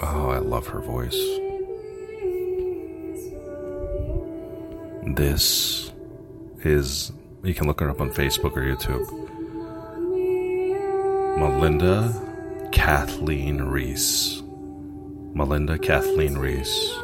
Oh, I love her voice. This is, you can look her up on Facebook or YouTube. Malinda Kathleen Reese. Malinda Kathleen Reese.